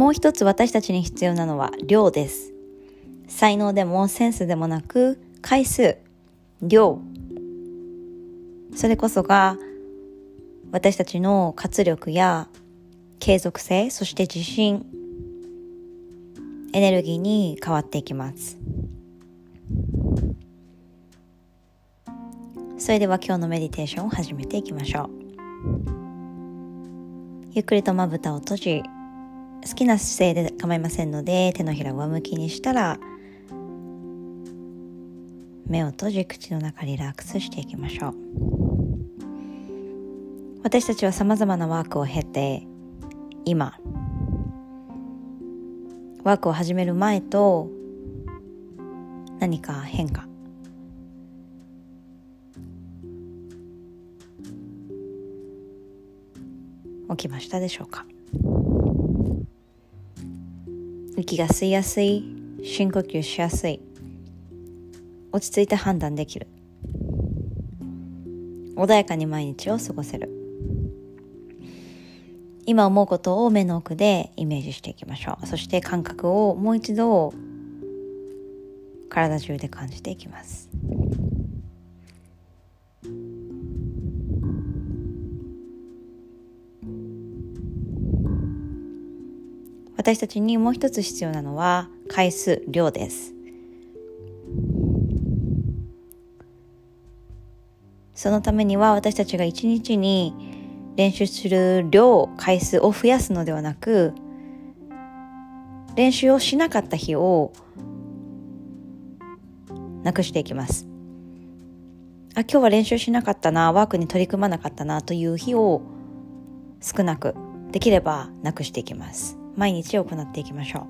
もう一つ私たちに必要なのは量です。才能でもセンスでもなく回数。量。それこそが私たちの活力や継続性そして自信。エネルギーに変わっていきます。それでは今日のメディテーションを始めていきましょう。ゆっくりとまぶたを閉じ好きな姿勢で構いませんので手のひらを上向きにしたら目を閉じ口の中リラックスしていきましょう。私たちはさまざまなワークを経て今ワークを始める前と何か変化起きましたでしょうか？息が吸いやすい深呼吸しやすい。落ち着いて判断できる。穏やかに毎日を過ごせる。今思うことを目の奥でイメージしていきましょう。そして感覚をもう一度体中で感じていきます。私たちにもう一つ必要なのは回数量です。そのためには私たちが一日に練習する量回数を増やすのではなく練習をしなかった日をなくしていきます。あ今日は練習しなかったなワークに取り組まなかったなという日を少なくできればなくしていきます。毎日行っていきましょう。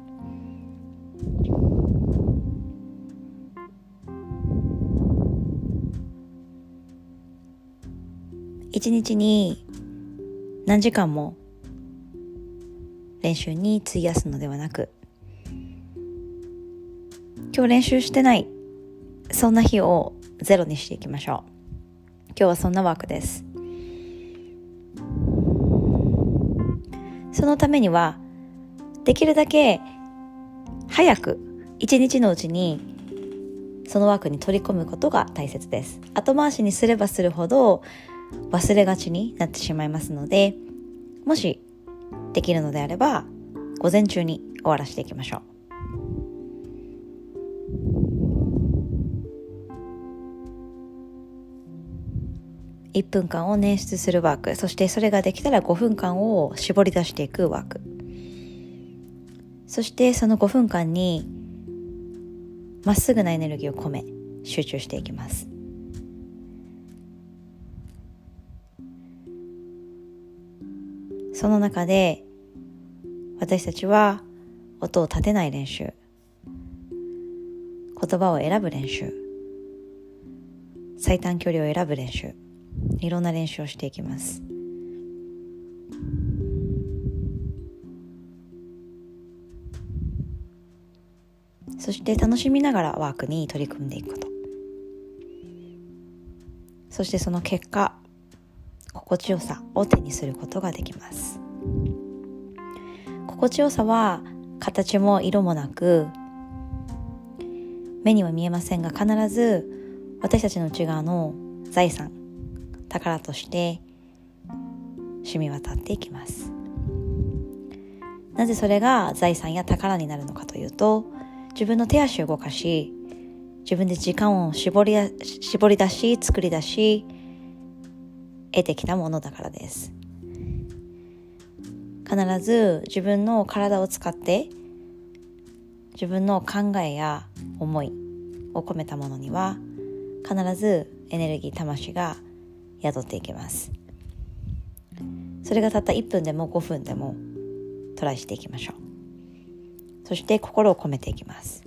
一日に何時間も練習に費やすのではなく今日練習してないそんな日をゼロにしていきましょう。今日はそんなワークです。そのためにはできるだけ早く一日のうちにそのワークに取り込むことが大切です。後回しにすればするほど忘れがちになってしまいますのでもしできるのであれば午前中に終わらせていきましょう。1分間を捻出するワークそしてそれができたら5分間を絞り出していくワーク。そしてその5分間にまっすぐなエネルギーを込め集中していきます。その中で私たちは音を立てない練習言葉を選ぶ練習最短距離を選ぶ練習いろんな練習をしていきます。そして楽しみながらワークに取り組んでいくこと。そしてその結果心地よさを手にすることができます。心地よさは形も色もなく目には見えませんが必ず私たちの内側の財産宝として染み渡っていきます。なぜそれが財産や宝になるのかというと自分の手足を動かし自分で時間を絞り絞り出し作り出し得てきたものだからです。必ず自分の体を使って自分の考えや思いを込めたものには必ずエネルギー魂が宿っていきます。それがたった1分でも5分でもトライしていきましょう。そして心を込めていきます。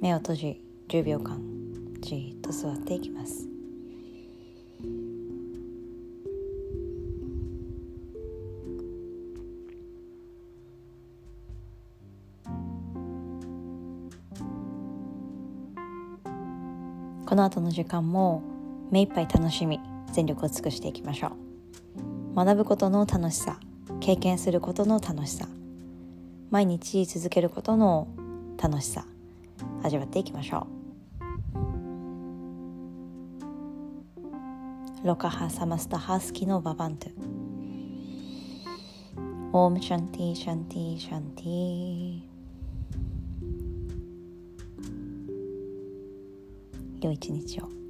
目を閉じ10秒間じっと座っていきます。この後の時間も目いっぱい楽しみ全力を尽くしていきましょう。学ぶことの楽しさ経験することの楽しさ毎日続けることの楽しさ味わっていきましょう。 Lokah samastah sukhino bhavantu。Om shanti shanti shanti 良い一日を。